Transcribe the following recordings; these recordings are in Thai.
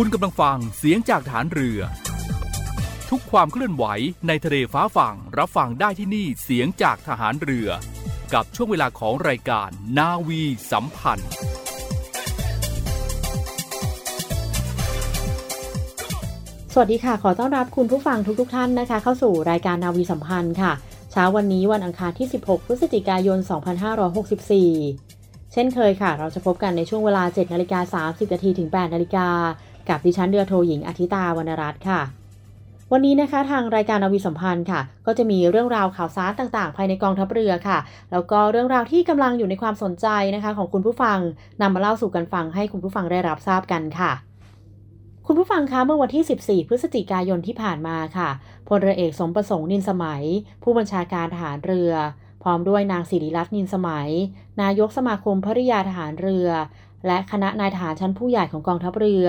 คุณกำลังฟังเสียงจากฐานเรือ ทุกความเคลื่อนไหวในทะเลฟ้าฝั่งรับฟังได้ที่นี่เสียงจากฐานเรือ กับช่วงเวลาของรายการนาวีสัมพันธ์ สวัสดีค่ะ ขอต้อนรับคุณผู้ฟังทุกๆทท่านนะคะ เข้าสู่รายการนาวีสัมพันธ์ค่ะ เช้าวันนี้วันอังคารที่ 16 พฤศจิกายน 2564 เช่นเคยค่ะ เราจะพบกันในช่วงเวลา7นาฬิกา30นาทีถึง8นาฬิกา กับดิฉันเรือโทหญิงอาทิตาวรรณรัตน์ค่ะ วันนี้นะคะทางรายการนาวีสัมพันธ์ค่ะ ก็จะมีเรื่องราวข่าวสารต่างๆ ภายในกองทัพเรือค่ะ แล้วก็เรื่องราวที่กำลังอยู่ในความสนใจนะคะ ของคุณผู้ฟังนำมาเล่าสู่กันฟังให้คุณผู้ฟังได้รับทราบกันค่ะคุณผู้ฟังคะเมื่อวันที่ 14 พฤศจิกายนที่ผ่านมาค่ะพลเรือเอกสมประสงค์นินสมัย ผู้บัญชาการทหารเรือ พร้อมด้วยนางสิริรัตน์นินสมัย นายกสมาคมภริยาทหารเรือ และคณะนายทหารชั้นผู้ใหญ่ของกองทัพเรือ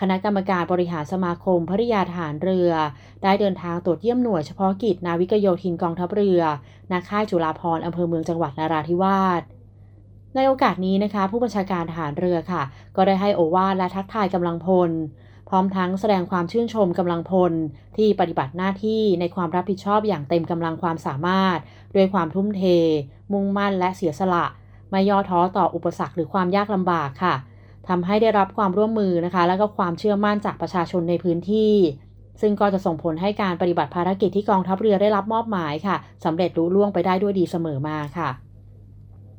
คณะกรรมการบริหารสมาคมภริยาทหารเรือ ได้เดินทางตรวจเยี่ยมหน่วยเฉพาะกิจนาวิกโยธินกองทัพเรือณค่ายจุฬาภรอำเภอเมืองจังหวัดนาราธิวาสในโอกาสนี้นะคะ ผู้บัญชาการทหารเรือค่ะ ก็ได้ให้โอวาทและทักทายกำลังพล พร้อมทั้งแสดงความชื่นชมกำลังพล ที่ปฏิบัติหน้าที่ในความรับผิดชอบอย่างเต็มกำลังความสามารถ ด้วยความทุ่มเท มุ่งมั่นและเสียสละ ไม่ย่อท้อต่ออุปสรรคหรือความยากลำบากค่ะ ทำให้ได้รับความร่วมมือนะคะ และก็ความเชื่อมั่นจากประชาชนในพื้นที่ ซึ่งก็จะส่งผลให้การปฏิบัติภารกิจที่กองทัพเรือได้รับมอบหมายค่ะสำเร็จรุ่ล่วงไปได้ด้วยดีเสมอมาค่ะ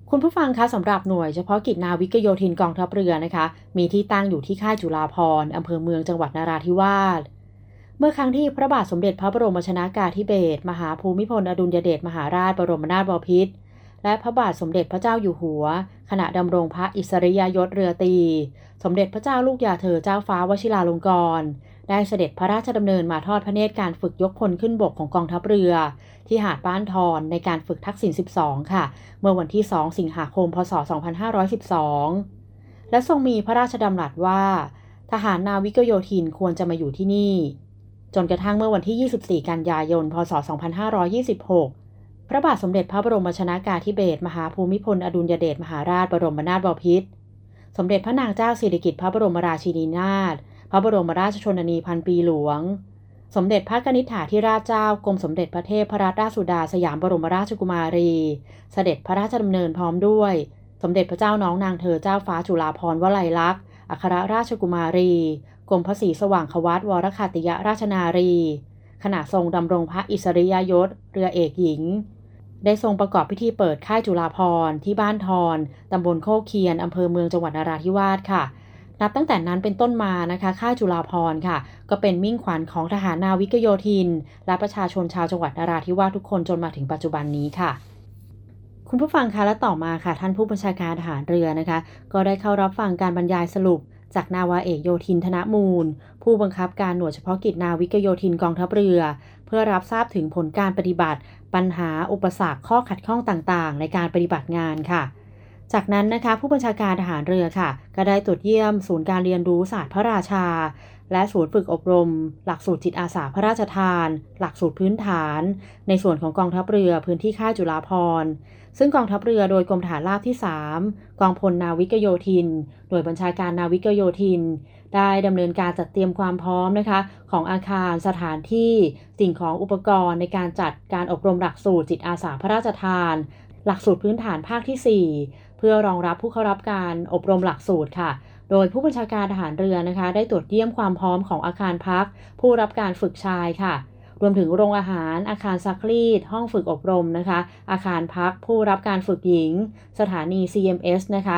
คุณผู้ฟังคะสำหรับหน่วยเฉพาะกิจนาวิกโยธินกองทัพเรือนะคะ มีที่ตั้งอยู่ที่ค่ายจุฬาภร์อำเภอเมืองจังหวัดนาราธิวาสเมื่อครั้งที่พระบาทสมเด็จพระบรมชนากาธิเบศรมหาภูมิพลอดุลยเดชมหาราชบรมนาถบพิตร และพระบาทสมเด็จพระเจ้าอยู่หัว ขณะดำรงพระอิสริยยศเรือตี สมเด็จพระเจ้าลูกยาเธอเจ้าฟ้าวชิราลงกรณ์ได้เสด็จพระราชดำเนินมาทอดพระเนตรการฝึกยกพลขึ้นบกของกองทัพเรือ ที่หาดบ้านทอนในการฝึกทักษิณ 12 ค่ะ เมื่อวันที่ 2 สิงหาคม พศ 2512 และทรงมีพระราชดำรัสว่า ทหารนาวิกโยธินควรจะมาอยู่ที่นี่ จนกระทั่งเมื่อวันที่ 24 กันยายน พศ 2526 พระบาทสมเด็จพระบรมชนากาธิเบศรมหาภูมิพล อดุลยเดชมหาราชบรมนาถบพิตรสมเด็จพระนางเจ้าสิริกิติ์พระบรมราชินีนาถพระบรมราชชนนีพันปีหลวง สมเด็จพระกนิษฐาธิราชเจ้ากรมสมเด็จพระเทพพระราชราชสุดาสยามบรมราชกุมารี เสด็จพระราชดำเนินพร้อมด้วย สมเด็จพระเจ้าน้องนางเธอเจ้าฟ้าจุฬาภรณ์วลัยลักษณ์อัครราชกุมารีกรมพระศรีสว่างควัตวรคติยราชนารี ขณะทรงดำรงพระอิสริยยศ เรือเอกหญิง ได้ทรงประกอบพิธีเปิดค่ายจุฬาภรที่บ้านทอนตำบลโคกเคียนอำเภอเมืองจังหวัดนราธิวาสค่ะ นับตั้งแต่นั้นเป็นต้นมานะคะ ค่ายจุฬาภรณ์ค่ะ ก็เป็นมิ่งขวัญของทหารนาวิกโยธิน และประชาชนชาวจังหวัดนราธิวาสทุกคนจนมาถึงปัจจุบันนี้ค่ะคุณผู้ฟังคะและต่อมาค่ะ ท่านผู้บัญชาการทหารเรือนะคะ ก็ได้เข้ารับฟังการบรรยายสรุป จากนาวาเอกโยธินธนมูล ผู้บังคับการหน่วยเฉพาะกิจนาวิกโยธินกองทัพเรือ เพื่อรับทราบถึงผลการปฏิบัติ ปัญหาอุปสรรคข้อขัดข้องต่างๆ ในการปฏิบัติงานค่ะ จากนั้นนะคะผู้บัญชาการทหารเรือค่ะ ก็ได้ตรวจเยี่ยม ศูนย์การเรียนรู้ศาสตร์พระราชา และศูนย์ฝึกอบรม หลักสูตรจิตอาสาพระราชทาน หลักสูตรพื้นฐาน ในส่วนของกองทัพเรือพื้นที่ค่ายจุฬาภรณ์ ซึ่งกองทัพเรือโดยกรมฐานราบที่ 3 กองพลนาวิกโยธินโดยบัญชาการนาวิกโยธิน ได้ดำเนินการจัดเตรียมความพร้อมนะคะ ของอาคารสถานที่สิ่งของอุปกรณ์ในการจัดการอบรมหลักสูตรจิตอาสาพระราชทาน หลักสูตรพื้นฐานภาคที่ 4 เพื่อรองรับผู้เข้ารับการอบรมหลักสูตรค่ะโดยผู้บัญชาการทหารเรือนะคะ ได้ตรวจเยี่ยมความพร้อมของอาคารพัก ผู้รับการฝึกชายค่ะ รวมถึงโรงอาหาร อาคารซักรีด ห้องฝึกอบรมนะคะ อาคารพักผู้รับการฝึกหญิง สถานี CMS นะคะ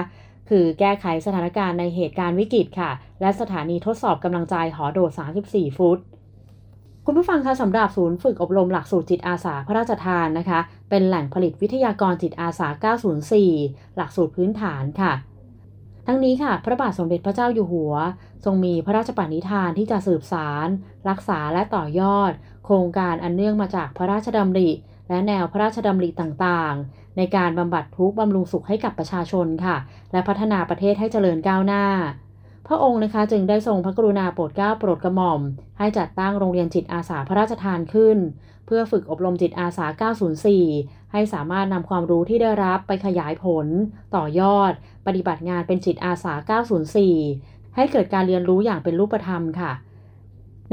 คือแก้ไขสถานการณ์ในเหตุการณ์วิกฤตค่ะ และสถานีทดสอบกำลังใจหอโดด 34 ฟุต คุณผู้ฟังคะสำหรับศูนย์ฝึกอบรมหลักสูตรจิตอาสาพระราชทานนะคะ เป็นแหล่งผลิตวิทยากรจิตอาสา 904 หลักสูตรพื้นฐานค่ะ ทั้งนี้ค่ะ พระบาทสมเด็จพระเจ้าอยู่หัว ทรงมีพระราชปณิธานที่จะสืบสาร รักษาและต่อยอด โครงการอันเนื่องมาจากพระราชดำริ และแนวพระราชดำริต่างๆ ในการบำบัดทุกข์บำรุงสุขให้กับประชาชนค่ะ และพัฒนาประเทศให้เจริญก้าวหน้า พระองค์นะคะจึงได้ทรงพระกรุณาโปรดเกล้าโปรดกระหม่อม ให้จัดตั้งโรงเรียนจิตอาสาพระราชทานขึ้น เพื่อฝึกอบรมจิตอาสา 904 ให้สามารถนำความรู้ที่ได้รับไปขยายผล ต่อยอด ปฏิบัติงานเป็นจิตอาสา 904 ให้เกิดการเรียนรู้อย่างเป็นรูปธรรมค่ะ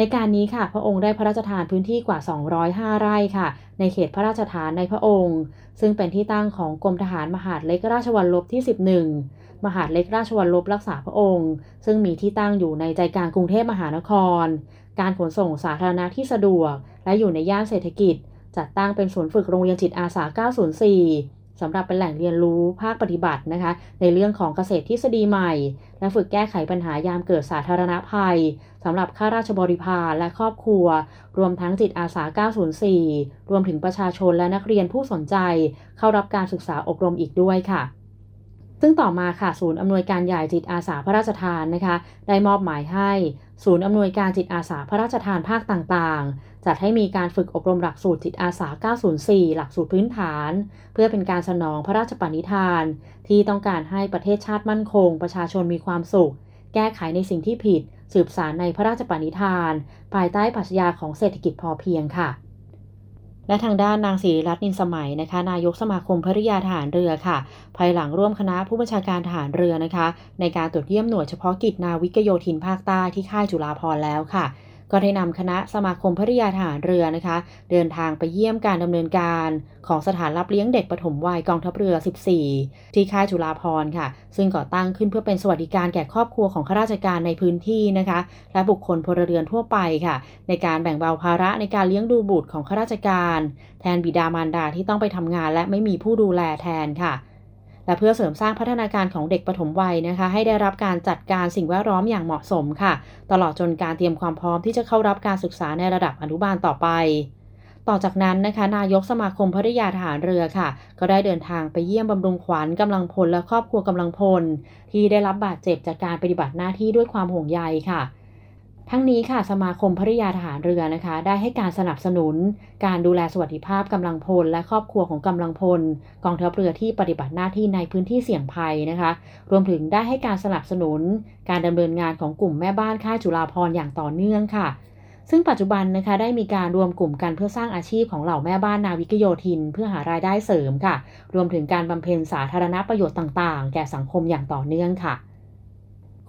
ในการนี้ค่ะ พระองค์ได้พระราชทานพื้นที่กว่า 205 ไร่ค่ะ ในเขตพระราชฐานในพระองค์ ซึ่งเป็นที่ตั้งของกรมทหารมหาดเล็กราชวัลลบที่ 11 มหาดเล็กราชวัลลบรักษาพระองค์ ซึ่งมีที่ตั้งอยู่ในใจกลางกรุงเทพมหานคร การขนส่งสาธารณะที่สะดวก และอยู่ในย่านเศรษฐกิจ จัดตั้งเป็นศูนย์ฝึกโรงเรียนจิตอาสา 904 สำหรับเป็นแหล่งเรียนรู้ภาคปฏิบัตินะคะ ในเรื่องของเกษตรทฤษฎีใหม่ และฝึกแก้ไขปัญหายามเกิดสาธารณภัยสำหรับข้าราชบริพารและครอบครัว รวมทั้งจิตอาสา 904 รวมถึงประชาชนและนักเรียนผู้สนใจ เข้ารับการศึกษาอบรมอีกด้วยค่ะซึ่งต่อมาค่ะศูนย์อำนวยการใหญ่จิตอาสาพระราชทานนะคะ ได้มอบหมายให้ ศูนย์อำนวยการจิตอาสาพระราชทานภาคต่างๆ จัดให้มีการฝึกอบรมหลักสูตรจิตอาสา 904 หลักสูตรพื้นฐาน เพื่อเป็นการสนองพระราชปณิธาน ที่ต้องการให้ประเทศชาติมั่นคง ประชาชนมีความสุข แก้ไขในสิ่งที่ผิด สืบสารในพระราชปณิธาน ภายใต้ปรัชญาของเศรษฐกิจพอเพียงค่ะ และทางด้านนางศิริรัตน์นินสมัยนะคะ นายกสมาคมภริยาทหารเรือค่ะ ภายหลังร่วมคณะผู้บัญชาการทหารเรือนะคะ ในการตรวจเยี่ยมหน่วยเฉพาะกิจนาวิกโยธินภาคใต้ที่ค่ายจุฬาภรแล้วค่ะ ก็ได้นำคณะสมาคมภริยาทหารเรือนะคะ เดินทางไปเยี่ยมการดำเนินการของสถานรับเลี้ยงเด็กปฐมวัยกองทัพเรือ 14 ที่ค่ายจุฬาภรค่ะ ซึ่งก่อตั้งขึ้นเพื่อเป็นสวัสดิการแก่ครอบครัวของข้าราชการในพื้นที่นะคะ และบุคคลพลเรือนทั่วไปค่ะ ในการแบ่งเบาภาระในการเลี้ยงดูบุตรของข้าราชการ แทนบิดามารดาที่ต้องไปทำงานและไม่มีผู้ดูแลแทนค่ะ และเพื่อเสริมสร้างพัฒนาการของเด็กปฐมวัยนะคะ ให้ได้รับการจัดการสิ่งแวดล้อมอย่างเหมาะสมค่ะ ตลอดจนการเตรียมความพร้อมที่จะเข้ารับการศึกษาในระดับอนุบาลต่อไป ต่อจากนั้นนะคะ นายกสมาคมภริยาทหารเรือค่ะ ก็ได้เดินทางไปเยี่ยมบำรุงขวัญกำลังพลและครอบครัวกำลังพล ที่ได้รับบาดเจ็บจากการปฏิบัติหน้าที่ด้วยความห่วงใยค่ะ ทั้งนี้ค่ะสมาคมภริยาทหารเรือนะคะ ได้ให้การสนับสนุน การดูแลสวัสดิภาพกำลังพล และครอบครัวของกำลังพล กองทัพเรือที่ปฏิบัติหน้าที่ในพื้นที่เสี่ยงภัยนะคะ รวมถึงได้ให้การสนับสนุน การดำเนินงานของกลุ่มแม่บ้านค่ายจุฬาภรอย่างต่อเนื่องค่ะ ซึ่งปัจจุบันนะคะได้มีการรวมกลุ่มกันเพื่อสร้างอาชีพของเหล่าแม่บ้านนาวิกโยธิน เพื่อหารายได้เสริมค่ะ รวมถึงการบำเพ็ญสาธารณประโยชน์ต่าง ๆ แก่สังคมอย่างต่อเนื่องค่ะ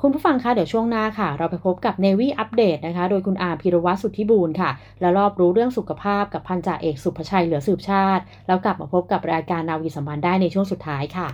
คุณผู้ฟังคะเดี๋ยวช่วงหน้าค่ะ เราไปพบกับ Navy Update นะคะ โดยคุณอาพิรวัตรสุทธิบูรณ์ค่ะ และรอบรู้เรื่องสุขภาพกับพันจ่าเอกสุภชัยเหลือสืบชาติ แล้วกลับมาพบกับรายการนาวีสัมพันธ์ได้ในช่วงสุดท้ายค่ะ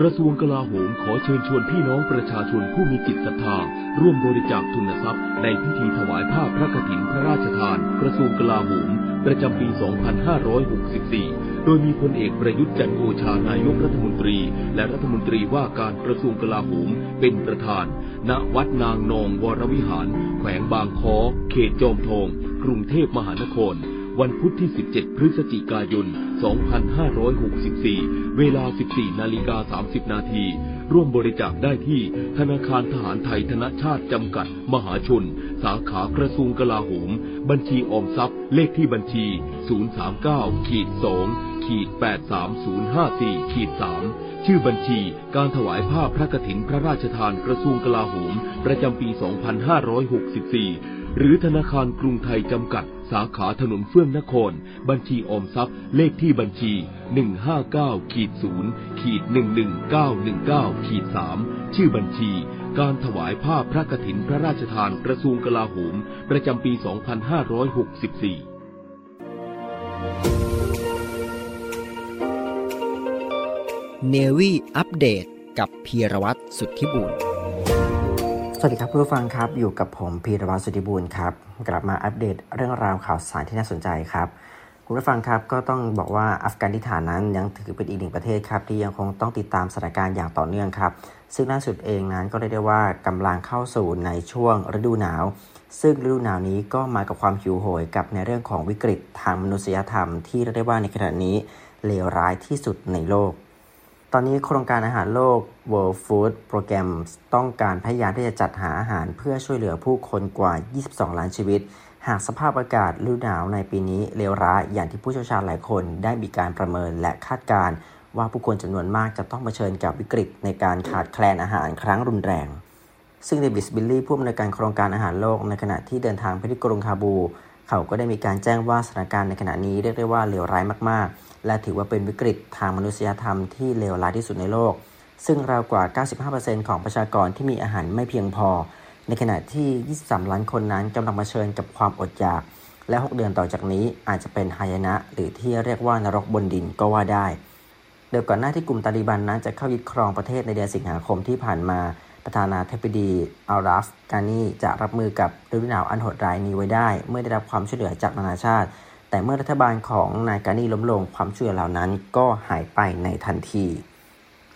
กระทรวงกลาโหมขอเชิญชวนพี่น้องประชาชนผู้มีจิตศรัทธา ร่วมบริจาคทุนทรัพย์ ในพิธีถวายผ้าพระกฐินพระราชทาน กระทรวงกลาโหม ประจำปี 2564 โดยมีพลเอกประยุทธ์จันโอชานายกรัฐมนตรี และรัฐมนตรีว่าการกระทรวงกลาโหมเป็นประธาน ณ วัดนางนองวรวิหาร แขวงบางคอเขตจอมทอง กรุงเทพมหานคร วันพุธที่ 17 พฤศจิกายน 2564 เวลา 14 นาฬิกา 30 นาที ร่วมบริจาคได้ที่ ธนาคารทหารไทยธนชาติจำกัด มหาชน สาขากระทรวงกลาโหม บัญชีออมทรัพย์ เลขที่บัญชี 039ขีด2ขีด83054ขีด3ชื่อบัญชีการถวายภาพพระกฐินพระราชทานกระทรวงกลาโหม ประจำปี 2564 หรือธนาคารกรุงไทยจำกัด สาขาถนนเฟื่องนคร บัญชีออมทรัพย์ เลขที่บัญชี 159ขีด0ขีด11919ขีด3ชื่อบัญชี การถวายภาพพระกฐินพระราชทานกระทรวงกลาโหม ประจำปี 2564เนวี่อัปเดตกับพีรวัตรสุทธิบุญ สวัสดีครับผู้ฟังครับ อยู่กับผมพีรวัตรสุธิบุญครับ กลับมาอัปเดตเรื่องราวข่าวสารที่น่าสนใจครับ คุณผู้ฟังครับก็ต้องบอกว่าอัฟกานิสถานนั้นยังถือเป็นอีกหนึ่งประเทศครับ ที่ยังคงต้องติดตามสถานการณ์อย่างต่อเนื่องครับ ซึ่งล่าสุดเองนั้นก็เรียกได้ว่ากำลังเข้าสู่ในช่วงฤดูหนาว ซึ่งฤดูหนาวนี้ก็มากับความหิวโหยกับในเรื่องของวิกฤตทางมนุษยธรรม ที่เรียกได้ว่าในขณะนี้เลวร้ายที่สุดในโลก ตอนนี้โครงการอาหารโลก World Food Program ต้องการพยายามที่จะจัดหาอาหารเพื่อช่วยเหลือผู้คนกว่า 22 ล้านชีวิต หากสภาพอากาศฤดูหนาวในปีนี้เลวร้ายอย่างที่ผู้เชี่ยวชาญหลายคนได้มีการประเมินและคาดการณ์ว่าผู้คนจำนวนมากจะต้องเผชิญกับวิกฤตในการขาดแคลนอาหารครั้งรุนแรง ซึ่งเดวิสบิลลี่ผู้อำนวยการโครงการอาหารโลกในขณะที่เดินทางไปที่กรุงคาบู เขาก็ได้มีการแจ้งว่าสถานการณ์ในขณะนี้เรียกได้ว่าเลวร้ายมากๆ และถือว่าเป็นวิกฤตทางมนุษยธรรมที่เลวร้ายที่สุดในโลก ซึ่งราวกว่า 95%ของประชากรที่มีอาหารไม่เพียงพอ ในขณะที่ 23 ล้านคนนั้นกำลังมาเชิญกับความอดอยาก และ 6 เดือนต่อจากนี้อาจจะเป็นหายนะ หรือที่เรียกว่านรกบนดินก็ว่าได้เดี๋ยวก่อนหน้าที่กลุ่มตาลีบันนั้นจะเข้ายึดครองประเทศในเดือนสิงหาคมที่ผ่านมา ประธานาธิบดีอัลราฟกานีจะรับมือกับฤดูหนาวอันโหดร้ายนี้ไว้ได้ เมื่อได้รับความช่วยเหลือจากนานาชาติ แต่เมื่อรัฐบาลของนายกานีล้มลงความช่วยเหลือเหล่านั้นก็หายไปในทันที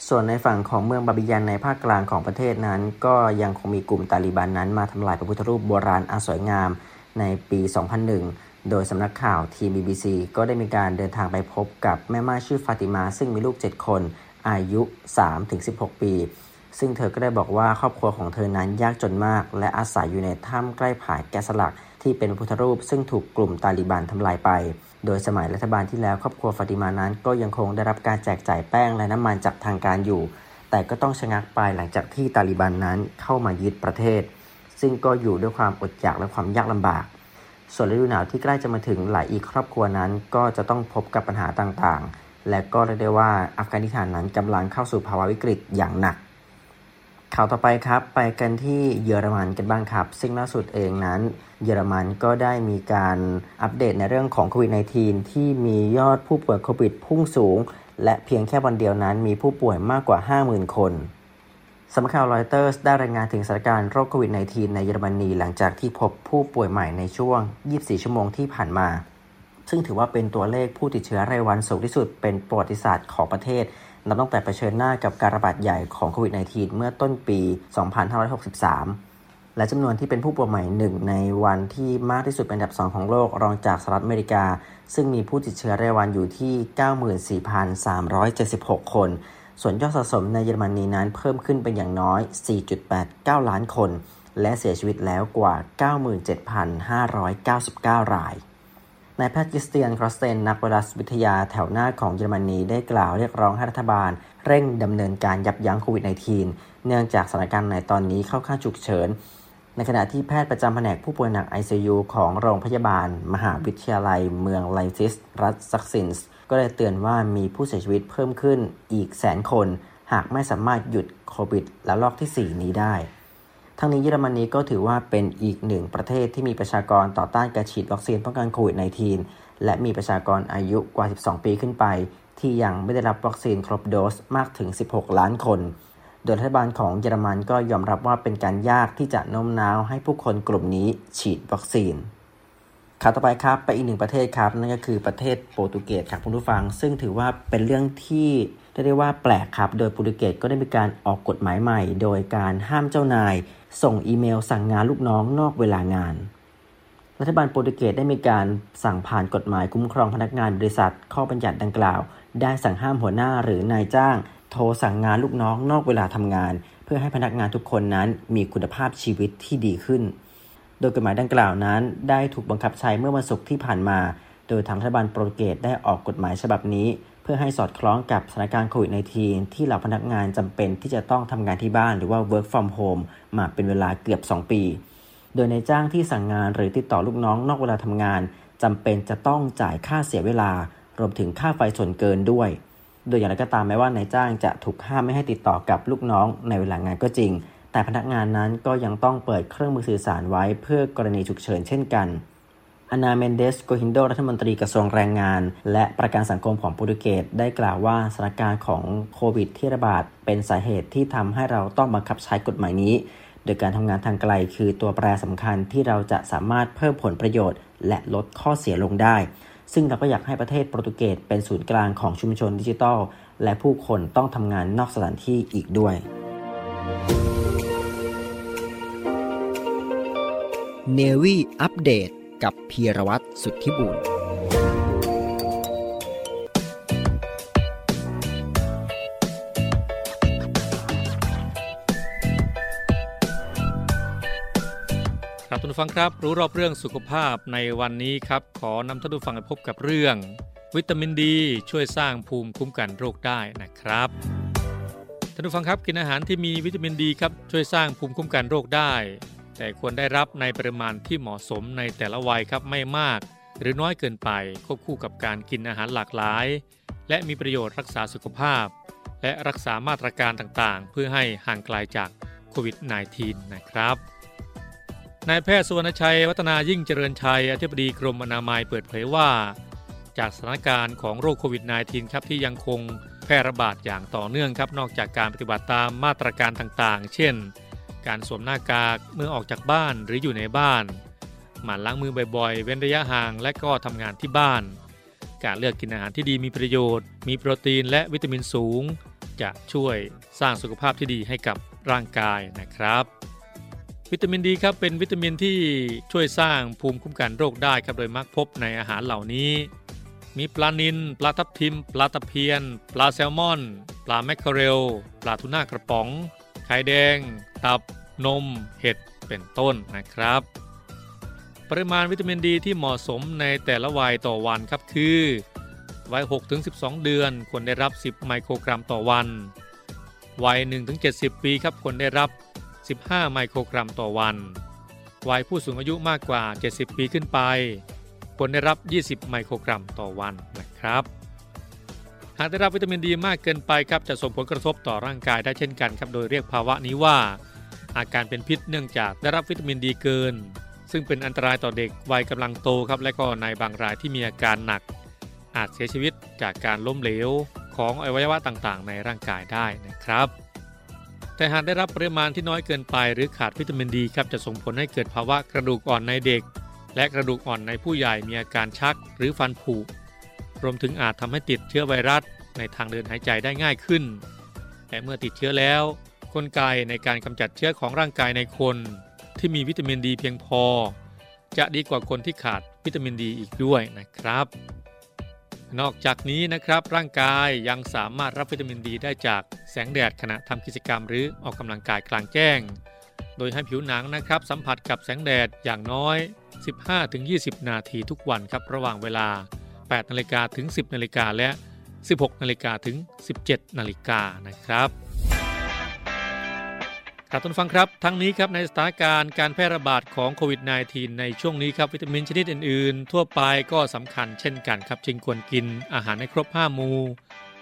ส่วนในฝั่งของเมืองบาบิยันในภาคกลางของประเทศนั้น ก็ยังคงมีกลุ่มตาลีบันนั้นมาทำลายพระพุทธรูปโบราณอันสวยงามในปี 2001 โดยสำนักข่าวทีบีบีซีก็ได้มีการเดินทางไปพบกับแม่ม่ายชื่อฟาติมา ซึ่งมีลูก 7 คนอายุ 3-16 ปี ซึ่งเธอก็ได้บอกว่าครอบครัวของเธอนั้นยากจนมาก และอาศัยอยู่ในถ้ำใกล้ผาแกะสลักที่เป็นพุทธรูปซึ่งถูกกลุ่มตาลิบันทำลายไป โดยสมัยรัฐบาลที่แล้วครอบครัวฟาติมานั้น ก็ยังคงได้รับการแจกจ่ายแป้งและน้ำมันจากทางการอยู่ แต่ก็ต้องชะงักไปหลังจากที่ตาลิบันนั้นเข้ามายึดประเทศ ซึ่งก็อยู่ด้วยความอดอยากและความยากลำบาก ส่วนฤดูหนาวที่ใกล้จะมาถึงหลายอีกครอบครัวนั้น ก็จะต้องพบกับปัญหาต่างๆ และก็เรียกได้ว่าอัฟกานิสถานนั้นกำลังเข้าสู่ภาวะวิกฤตอย่างหนัก ข่าวต่อไปครับ ไปกันที่เยอรมันกันบ้างครับ ซึ่งล่าสุดเองนั้น เยอรมันก็ได้มีการอัปเดตในเรื่องของโควิด -19 ที่มียอดผู้ป่วยโควิดพุ่งสูง และเพียงแค่วันเดียวนั้นมีผู้ป่วยมากกว่า 50,000 คนสำนักข่าวรอยเตอร์สได้รายงานถึงสถานการณ์โรคโควิด -19 ในเยอรมนีหลังจากที่พบผู้ป่วยใหม่ในช่วง 24 ชั่วโมงที่ผ่านมา ซึ่งถือว่าเป็นตัวเลขผู้ติดเชื้อรายวันสูงที่สุดเป็นประวัติศาสตร์ของประเทศ นับตั้งแต่เผชิญหน้ากับการระบาดใหญ่ของโควิด -19 เมื่อต้นปี 2563 และจำนวนที่เป็นผู้ป่วยใหม่หนึ่งในวันที่มากที่สุดเป็นอันดับ 2 ของโลกรองจากสหรัฐอเมริกา ซึ่งมีผู้ติดเชื้อรายวันอยู่ที่ 94,376 คน ส่วนยอดสะสมในเยอรมนีนั้นเพิ่มขึ้นเป็นอย่างน้อย 4.89 ล้านคน และเสียชีวิตแล้วกว่า 97,599 ราย นายแพทย์คริสเตียน ดรอสเทนนักไวรัสวิทยาแถวหน้าของเยอรมนีได้กล่าวเรียกร้องให้รัฐบาล เร่งดำเนินการยับยั้งโควิด -19 เนื่องจากสถานการณ์ในตอนนี้เข้าขั้นฉุกเฉิน ในขณะที่แพทย์ประจำแผนกผู้ป่วยหนัก ICU ของโรงพยาบาล มหาวิทยาลัย เมืองไลป์ซิก รัฐซัคเซินก็ได้เตือนว่ามีผู้เสียชีวิตเพิ่มขึ้นอีกแสนคน หากไม่สามารถหยุดโควิดระลอกที่ 4 นี้ได้ ทั้งนี้เยอรมนีก็ถือว่าเป็นอีกหนึ่งประเทศที่มีประชากรต่อต้านการฉีดวัคซีนป้องกันโควิด -19 และมีประชากรอายุกว่า 12 ปีขึ้นไป ที่ยังไม่ได้รับวัคซีนครบโดสมากถึง 16 ล้านคน โดยรัฐบาลของเยอรมันก็ยอมรับว่าเป็นการยากที่จะโน้มน้าวให้ผู้คนกลุ่มนี้ฉีดวัคซีนข่าวต่อไปครับไปอีกหนึ่งประเทศครับนั่นก็คือประเทศโปรตุเกสครับคุณผู้ฟัง ซึ่งถือว่าเป็นเรื่องที่ ได้เรียกว่าแปลกครับ โดยโปรตุเกสก็ได้มีการออกกฎหมายใหม่ โดยการห้ามเจ้านาย ส่งอีเมลสั่งงานลูกน้องนอกเวลางาน รัฐบาลโปรตุเกสได้มีการสั่งผ่านกฎหมายคุ้มครองพนักงานบริษัท ข้อบัญญัติดังกล่าว ได้สั่งห้ามหัวหน้าหรือนายจ้าง โทรสั่งงานลูกน้องนอกเวลาทำงาน เพื่อให้พนักงานทุกคนนั้นมีคุณภาพชีวิตที่ดีขึ้น โดยกฎหมายดังกล่าวนั้น ได้ถูกบังคับใช้เมื่อวันศุกร์ที่ผ่านมา โดยทางรัฐบาลโปรตุเกสได้ออกกฎหมายฉบับนี้ พื่อให้สอดคล้องกับสถานการณ์โควิด -19 ที่เหล่าพนักงานจำเป็นที่จะต้องทำงานที่บ้านหรือว่า work from home มาเป็นเวลาเกือบ 2 ปี โดยในจ้างที่สั่งงานหรือติดต่อลูกน้องนอกเวลาทำงานจำเป็นจะต้องจ่ายค่าเสียเวลา รวมถึงค่าไฟส่วนเกินด้วย โดยอย่างไรก็ตามแม้ว่านายจ้างจะถูกห้ามไม่ให้ติดต่อกับลูกน้องในเวลางานก็จริง แต่พนักงานนั้นก็ยังต้องเปิดเครื่องมือสื่อสารไว้เพื่อกรณีฉุกเฉินเช่นกัน อานาเมนเดสโกฮินโดรัฐมนตรีกระทรวงแรงงาน และประกันสังคมของโปรตุเกสได้กล่าวว่าสถานการณ์ของโควิดที่ระบาดเป็นสาเหตุที่ทำให้เราต้องบังคับใช้กฎหมายนี้ โดยการทำงานทางไกลคือตัวแปรสำคัญที่เราจะสามารถเพิ่มผลประโยชน์ และลดข้อเสียลงได้ ซึ่งเราก็อยากให้ประเทศโปรตุเกสเป็นศูนย์กลางของชุมชนดิจิทัล และผู้คนต้องทำงานนอกสถานที่อีกด้วยเนวี่อัปเดต กับพีรวัตรสุทธิบุญครับทุกฟังครับ รู้รอบเรื่องสุขภาพในวันนี้ครับ ขอนำท่านผู้ฟังไปพบกับเรื่อง วิตามินดีช่วยสร้างภูมิคุ้มกันโรคได้นะครับท่านผู้ฟังครับกินอาหารที่มีวิตามินดีครับช่วยสร้างภูมิคุ้มกันโรคได้ แต่ควรได้รับในปริมาณที่เหมาะสมในแต่ละวัยครับไม่มาก หรือน้อยเกินไปควบคู่กับการกินอาหารหลากหลาย และมีประโยชน์รักษาสุขภาพ และรักษามาตรการต่างๆ เพื่อให้ห่างไกลาจากโควิด -19 นะครับนายแพทย์สุวรรณชัย วัฒนายิ่งเจริญชัย อธิบดีกรมอนามัยเปิดเผยว่า จากสถานการณ์ของโรคโควิด -19 ครับที่ยังคงแพร่ระบาดอย่างต่อเนื่องครับนอกจากการปฏิบัติตามมาตรการต่างๆ เช่น การสวมหน้ากากเมื่อออกจากบ้านหรืออยู่ในบ้านหมั่นล้างมือบ่อยๆ เว้นระยะห่างและก็ทำงานที่บ้าน การเลือกกินอาหารที่ดีมีประโยชน์ มีโปรตีนและวิตามินสูง จะช่วยสร้างสุขภาพที่ดีให้กับร่างกายนะครับ วิตามินดีครับเป็นวิตามินที่ช่วยสร้างภูมิคุ้มกันโรคได้ครับโดยมักพบในอาหารเหล่านี้ มีปลานิลปลาทับทิม ปลาตะเพียน ปลาแซลมอน ปลาแมคเคอเรล ปลาทูน่ากระป๋อง ไข่แดง ตับ นม เห็ด เป็นต้นนะครับ ปริมาณวิตามินดีที่เหมาะสมในแต่ละวัยต่อวันครับคือ วัย 6-12 เดือนควรได้รับ 10 ไมโครกรัมต่อวัน วัย 1-70 ปีครับควรได้รับ 15 ไมโครกรัมต่อวัน วัยผู้สูงอายุมากกว่า 70 ปีขึ้นไปควรได้รับ 20 ไมโครกรัมต่อวันนะครับ หากได้รับวิตามินดีมากเกินไปครับจะส่งผลกระทบต่อร่างกายได้เช่นกันครับโดยเรียกภาวะนี้ว่า อาการเป็นพิษเนื่องจากได้รับวิตามินดีเกิน ซึ่งเป็นอันตรายต่อเด็กวัยกำลังโตครับและก็ในบางรายที่มีอาการหนัก อาจเสียชีวิตจากการล้มเหลวของอวัยวะต่างๆ ในร่างกายได้นะครับ แต่หากได้รับปริมาณที่น้อยเกินไป หรือขาดวิตามินดีครับจะส่งผลให้เกิดภาวะกระดูกอ่อนในเด็ก และกระดูกอ่อนในผู้ใหญ่มีอาการชักหรือฟันผุ รวมถึงอาจทำให้ติดเชื้อไวรัสในทางเดินหายใจได้ง่ายขึ้นแต่เมื่อติดเชื้อแล้ว กลไกในการกำจัดเชื้อของร่างกายในคนที่มีวิตามินดีเพียงพอ จะดีกว่าคนที่ขาดวิตามินดีอีกด้วยนะครับ นอกจากนี้นะครับร่างกายยังสามารถรับวิตามินดีได้จากแสงแดดขณะทำกิจกรรมหรือออกกำลังกายกลางแจ้ง โดยให้ผิวหนังนะครับสัมผัสกับแสงแดดอย่างน้อย 15-20 นาทีทุกวันครับระหว่างเวลา 8นาฬิกาถึง 10นาฬิกาและ 16นาฬิกาถึง 17นาฬิกานะครับครับทุกฟังครับทั้งนี้ครับในสถานการณ์การแพร่ระบาดของโควิด -19 ในช่วงนี้ครับวิตามินชนิดอื่นๆ ทั่วไปก็สำคัญเช่นกันครับจึงควรกินอาหารให้ครบ5หมู่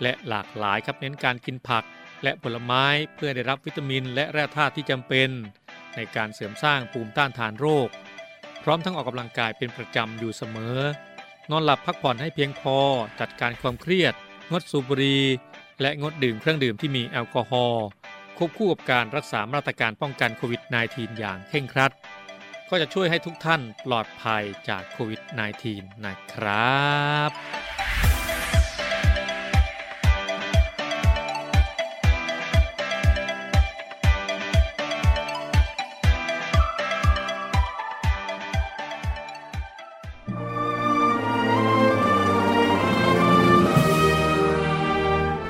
และหลากหลายครับเน้นการกินผัก และผลไม้เพื่อได้รับวิตามิน และแร่ธาตุที่จำเป็น ในการเสริมสร้างภูมิต้านทานโรค พร้อมทั้งออกกำลังกายเป็นประจำอยู่เสมอ นอนหลับพักผ่อนให้เพียงพอ จัดการความเครียด งดสูบบุหรี่และงดดื่มเครื่องดื่มที่มีแอลกอฮอล์ควบคู่กับการรักษามาตรการป้องกันโควิด -19 อย่างเคร่งครัด ก็จะช่วยให้ทุกท่านปลอดภัยจากโควิด -19 นะครับ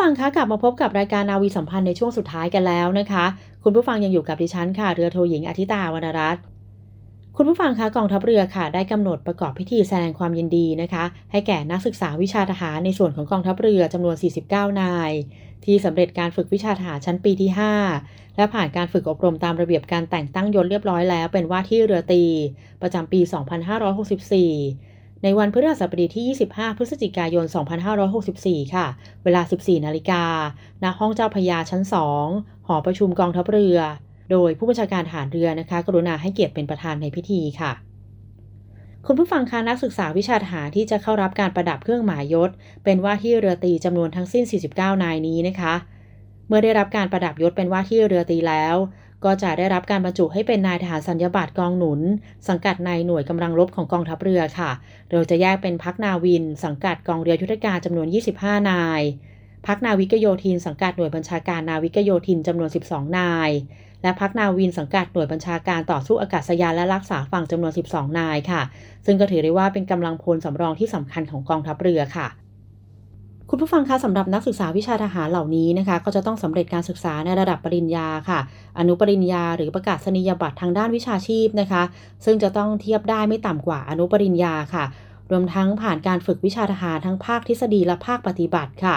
ฟังคะกลับมาพบกับรายการนาวีสัมพันธ์ในช่วงสุดท้ายกันแล้วนะคะ คุณผู้ฟังยังอยู่กับดิฉันค่ะเรือโทหญิงอธิตาวรรณรัตน์คุณผู้ฟังคะกองทัพเรือค่ะ ได้กำหนดประกอบพิธีแสดงความยินดีนะคะ ให้แก่นักศึกษาวิชาทหารในส่วนของกองทัพเรือจำนวน 49 นาย ที่สำเร็จการฝึกวิชาทหารชั้นปีที่ 5 และผ่านการฝึกอบรมตามระเบียบการแต่งตั้งยศเรียบร้อยแล้ว เป็นว่าที่เรือตี ประจำปี 2564 ในวันพฤหัสบดีที่ 25 พฤศจิกายน 2564 ค่ะ เวลา 14 นาฬิกา ณ ห้องเจ้าพระยาชั้น 2 หอประชุมกองทัพเรือ โดยผู้บัญชาการฐานเรือนะคะ กรุณาให้เกียรติเป็นประธานในพิธีค่ะ คุณผู้ฟังคะนักศึกษาวิชาทหารที่จะเข้ารับการประดับเครื่องหมายยศ เป็นว่าที่เรือตีจำนวนทั้งสิ้น 49 นายนี้นะคะ เมื่อได้รับการประดับยศเป็นว่าที่เรือตีแล้ว ก็จะได้รับการบรรจุให้เป็นนายทหารสัญญาบัตรกองหนุน สังกัดในหน่วยกำลังรบของกองทัพเรือค่ะ โดยจะแยกเป็นพักนาวิน สังกัดกองเรือยุทธการจำนวน 25 นายพักนาวิกโยธินสังกัดหน่วยบัญชาการนาวิกโยธินจำนวน 12 นาย และพักนาวินสังกัดหน่วยบัญชาการต่อสู้อากาศยานและรักษาฝั่งจำนวน 12 นายค่ะ ซึ่งก็ถือได้ว่าเป็นกำลังพลสำรองที่สำคัญของกองทัพเรือค่ะ ผู้ฟังคะสำหรับนักศึกษาวิชาทหารเหล่านี้นะคะ ก็จะต้องสำเร็จการศึกษาในระดับปริญญาค่ะ อนุปริญญา หรือประกาศนียบัตรทางด้านวิชาชีพนะคะ ซึ่งจะต้องเทียบได้ไม่ต่ำกว่าอนุปริญญาค่ะ รวมทั้งผ่านการฝึกวิชาทหารทั้งภาคทฤษฎีและภาคปฏิบัติค่ะ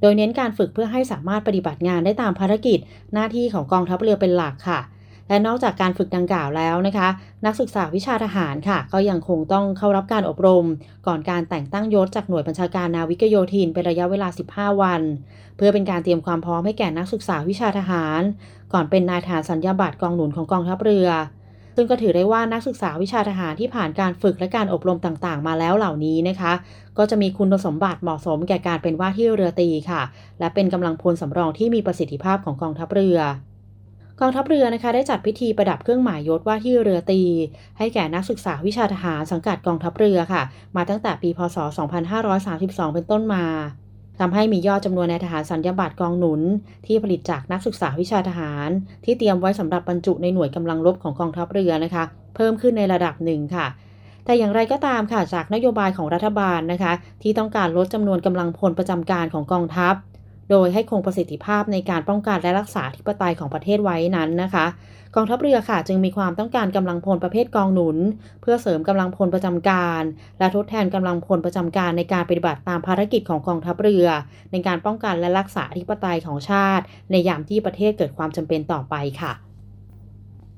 โดยเน้นการฝึกเพื่อให้สามารถปฏิบัติงานได้ตามภารกิจ หน้าที่ของกองทัพเรือเป็นหลักค่ะ และนอกจากการฝึกดังกล่าวแล้วนะคะ นักศึกษาวิชาทหารค่ะ ก็ยังคงต้องเข้ารับการอบรม ก่อนการแต่งตั้งยศจากหน่วยบัญชาการนาวิกโยธินเป็นระยะเวลา 15 วัน เพื่อเป็นการเตรียมความพร้อมให้แก่นักศึกษาวิชาทหาร ก่อนเป็นนายทหารสัญญาบัตรกองหนุนของกองทัพเรือ ซึ่งก็ถือได้ว่านักศึกษาวิชาทหารที่ผ่านการฝึกและการอบรมต่างๆ มาแล้วเหล่านี้นะคะ ก็จะมีคุณสมบัติเหมาะสมแก่การเป็นว่าที่เรือตีค่ะ และเป็นกำลังพลสำรองที่มีประสิทธิภาพของกองทัพเรือ กองทัพเรือนะคะได้จัดพิธีประดับเครื่องหมายยศว่าที่เรือตี ให้แก่นักศึกษาวิชาทหารสังกัดกองทัพเรือค่ะ มาตั้งแต่ปีพศ 2532 เป็นต้นมาทำให้มียอดจำนวนนายทหารสัญญาบัตรกองหนุน ที่ผลิตจากนักศึกษาวิชาทหาร ที่เตรียมไว้สำหรับบรรจุในหน่วยกำลังรบของกองทัพเรือนะคะ เพิ่มขึ้นในระดับหนึ่งค่ะ แต่อย่างไรก็ตามค่ะจากนโยบายของรัฐบาลนะคะ ที่ต้องการลดจำนวนกำลังพลประจำการของกองทัพ โดยให้คงประสิทธิภาพในการป้องกันและรักษาธิปไตยของประเทศไว้นั้นนะคะ กองทัพเรือค่ะจึงมีความต้องการกำลังพลประเภทกองหนุน เพื่อเสริมกำลังพลประจำการ และทดแทนกำลังพลประจำการในการปฏิบัติตามภารกิจของกองทัพเรือ ในการป้องกันและรักษาธิปไตยของชาติ ในยามที่ประเทศเกิดความจำเป็นต่อไปค่ะ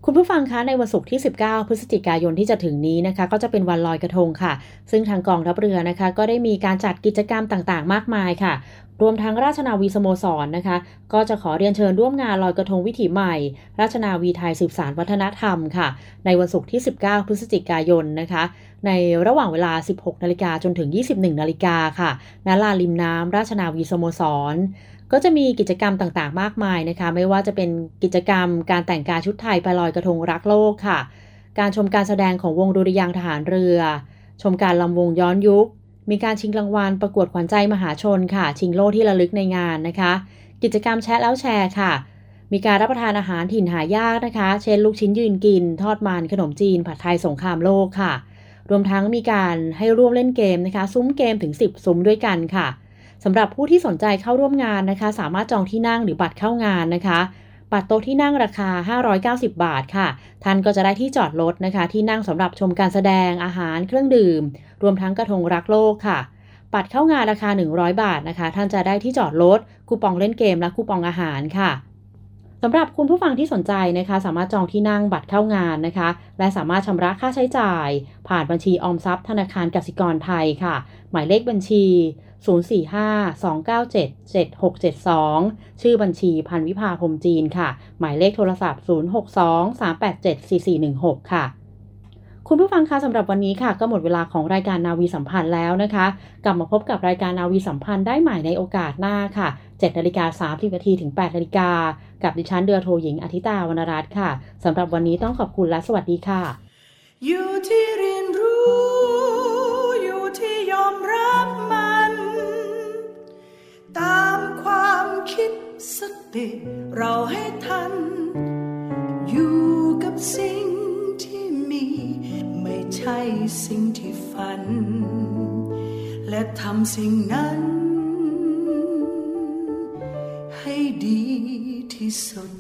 คุณผู้ฟังคะในวันศุกร์ที่ 19 พฤศจิกายนที่จะถึงนี้นะคะ ก็จะเป็นวันลอยกระทงค่ะ ซึ่งทางกองทัพเรือนะคะ ก็ได้มีการจัดกิจกรรมต่างๆ มากมายค่ะ รวมทั้งราชนาวีสโมสรนนะคะ ก็จะขอเรียนเชิญร่วมงานลอยกระทงวิถีใหม่ ราชนาวีไทยสืบสารวัฒนธรรมค่ะ ในวันศุกร์ที่ 19 พฤศจิกายนนะคะ ในระหว่างเวลา 16 นาฬิกาจนถึง 21 นาฬิกาค่ะณลานริมน้ำราชนาวีสโมสรก็จะมีกิจกรรมต่างๆ มากมายนะคะ ไม่ว่าจะเป็นกิจกรรมการแต่งกายชุดไทยไปลอยกระทงรักโลกค่ะ การชมการแสดงของวงดุริยางทหารเรือ ชมการลำวงย้อนยุค มีการชิงรางวัลประกวดขวัญใจมหาชนค่ะ ชิงโล่ที่ระลึกในงานนะคะ กิจกรรมแชร์แล้วแชร์ค่ะ มีการรับประทานอาหารถิ่นหายากนะคะ เช่นลูกชิ้นยืนกิน ทอดมันขนมจีน ผัดไทยสงครามโลกค่ะ รวมทั้งมีการให้ร่วมเล่นเกมนะคะ ซุ้มเกมถึง 10 ซุ้มด้วยกันค่ะสำหรับผู้ที่สนใจเข้าร่วมงานนะคะ สามารถจองที่นั่งหรือบัตรเข้างานนะคะ ปัตรโต๊ะที่นั่งราคา 590 บาทค่ะ ท่านก็จะได้ที่จอดรถนะคะ ที่นั่งสำหรับชมการแสดงอาหารเครื่องดื่ม รวมทั้งกระทงรักโลกค่ะบัตรเข้างานราคา 100 บาทนะคะ ท่านจะได้ที่จอดรถคูปองเล่นเกมและคูปองอาหารค่ะ สำหรับคุณผู้ฟังที่สนใจนะคะ สามารถจองที่นั่งบัตรเข้างานนะคะ และสามารถชำระค่าใช้จ่าย ผ่านบัญชีออมทรัพย์ธนาคารกสิกรไทยค่ะ หมายเลขบัญชี 045-297-7672 ชื่อบัญชีพันวิภาพรมจีนค่ะ หมายเลขโทรศัพท์ 062-387-4416 ค่ะ คุณผู้ฟังคะสำหรับวันนี้ค่ะ ก็หมดเวลาของรายการนาวีสัมพันธ์แล้วนะคะ กลับมาพบกับรายการนาวีสัมพันธ์ได้ใหม่ในโอกาสหน้าค่ะ7นาฬิกา30นาทีถึง8นาฬิกากับดิฉันเดือโทหญิงอธิตาวรรณรัตน์ค่ะสำหรับวันนี้ต้องขอบคุณและสวัสดีค่ะ อยู่ที่เรียนรู้ อยู่ที่ยอมรับมัน ตามความคิดสติ เราให้ทัน อยู่กับสิ่ง ใช่สิ่งที่ฝัน และทำสิ่งนั้น ให้ดีที่สุด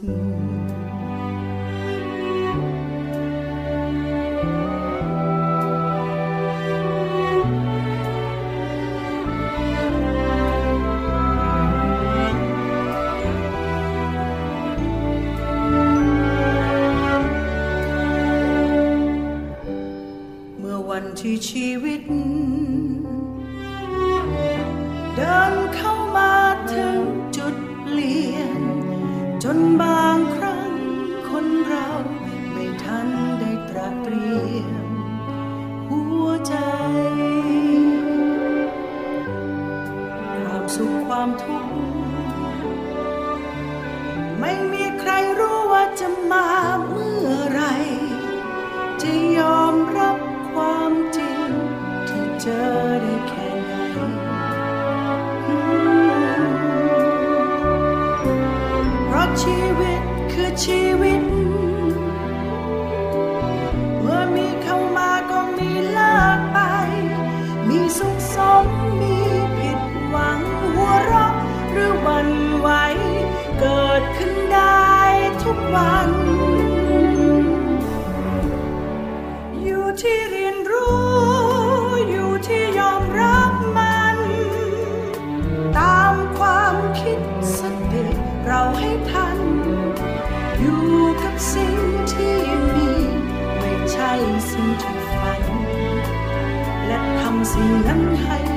ชีวิตคือชีวิต เมื่อมีเข้ามาก็มีเลิกไป มีสุขสมมีผิดหวังหัวเราะหรือหวันไหว เกิดขึ้นได้ทุกวัน เราให้ทัน อยู่กับสิ่งที่มี ไม่ใช่สิ่งที่ฝัน และทำสิ่งนั้นให้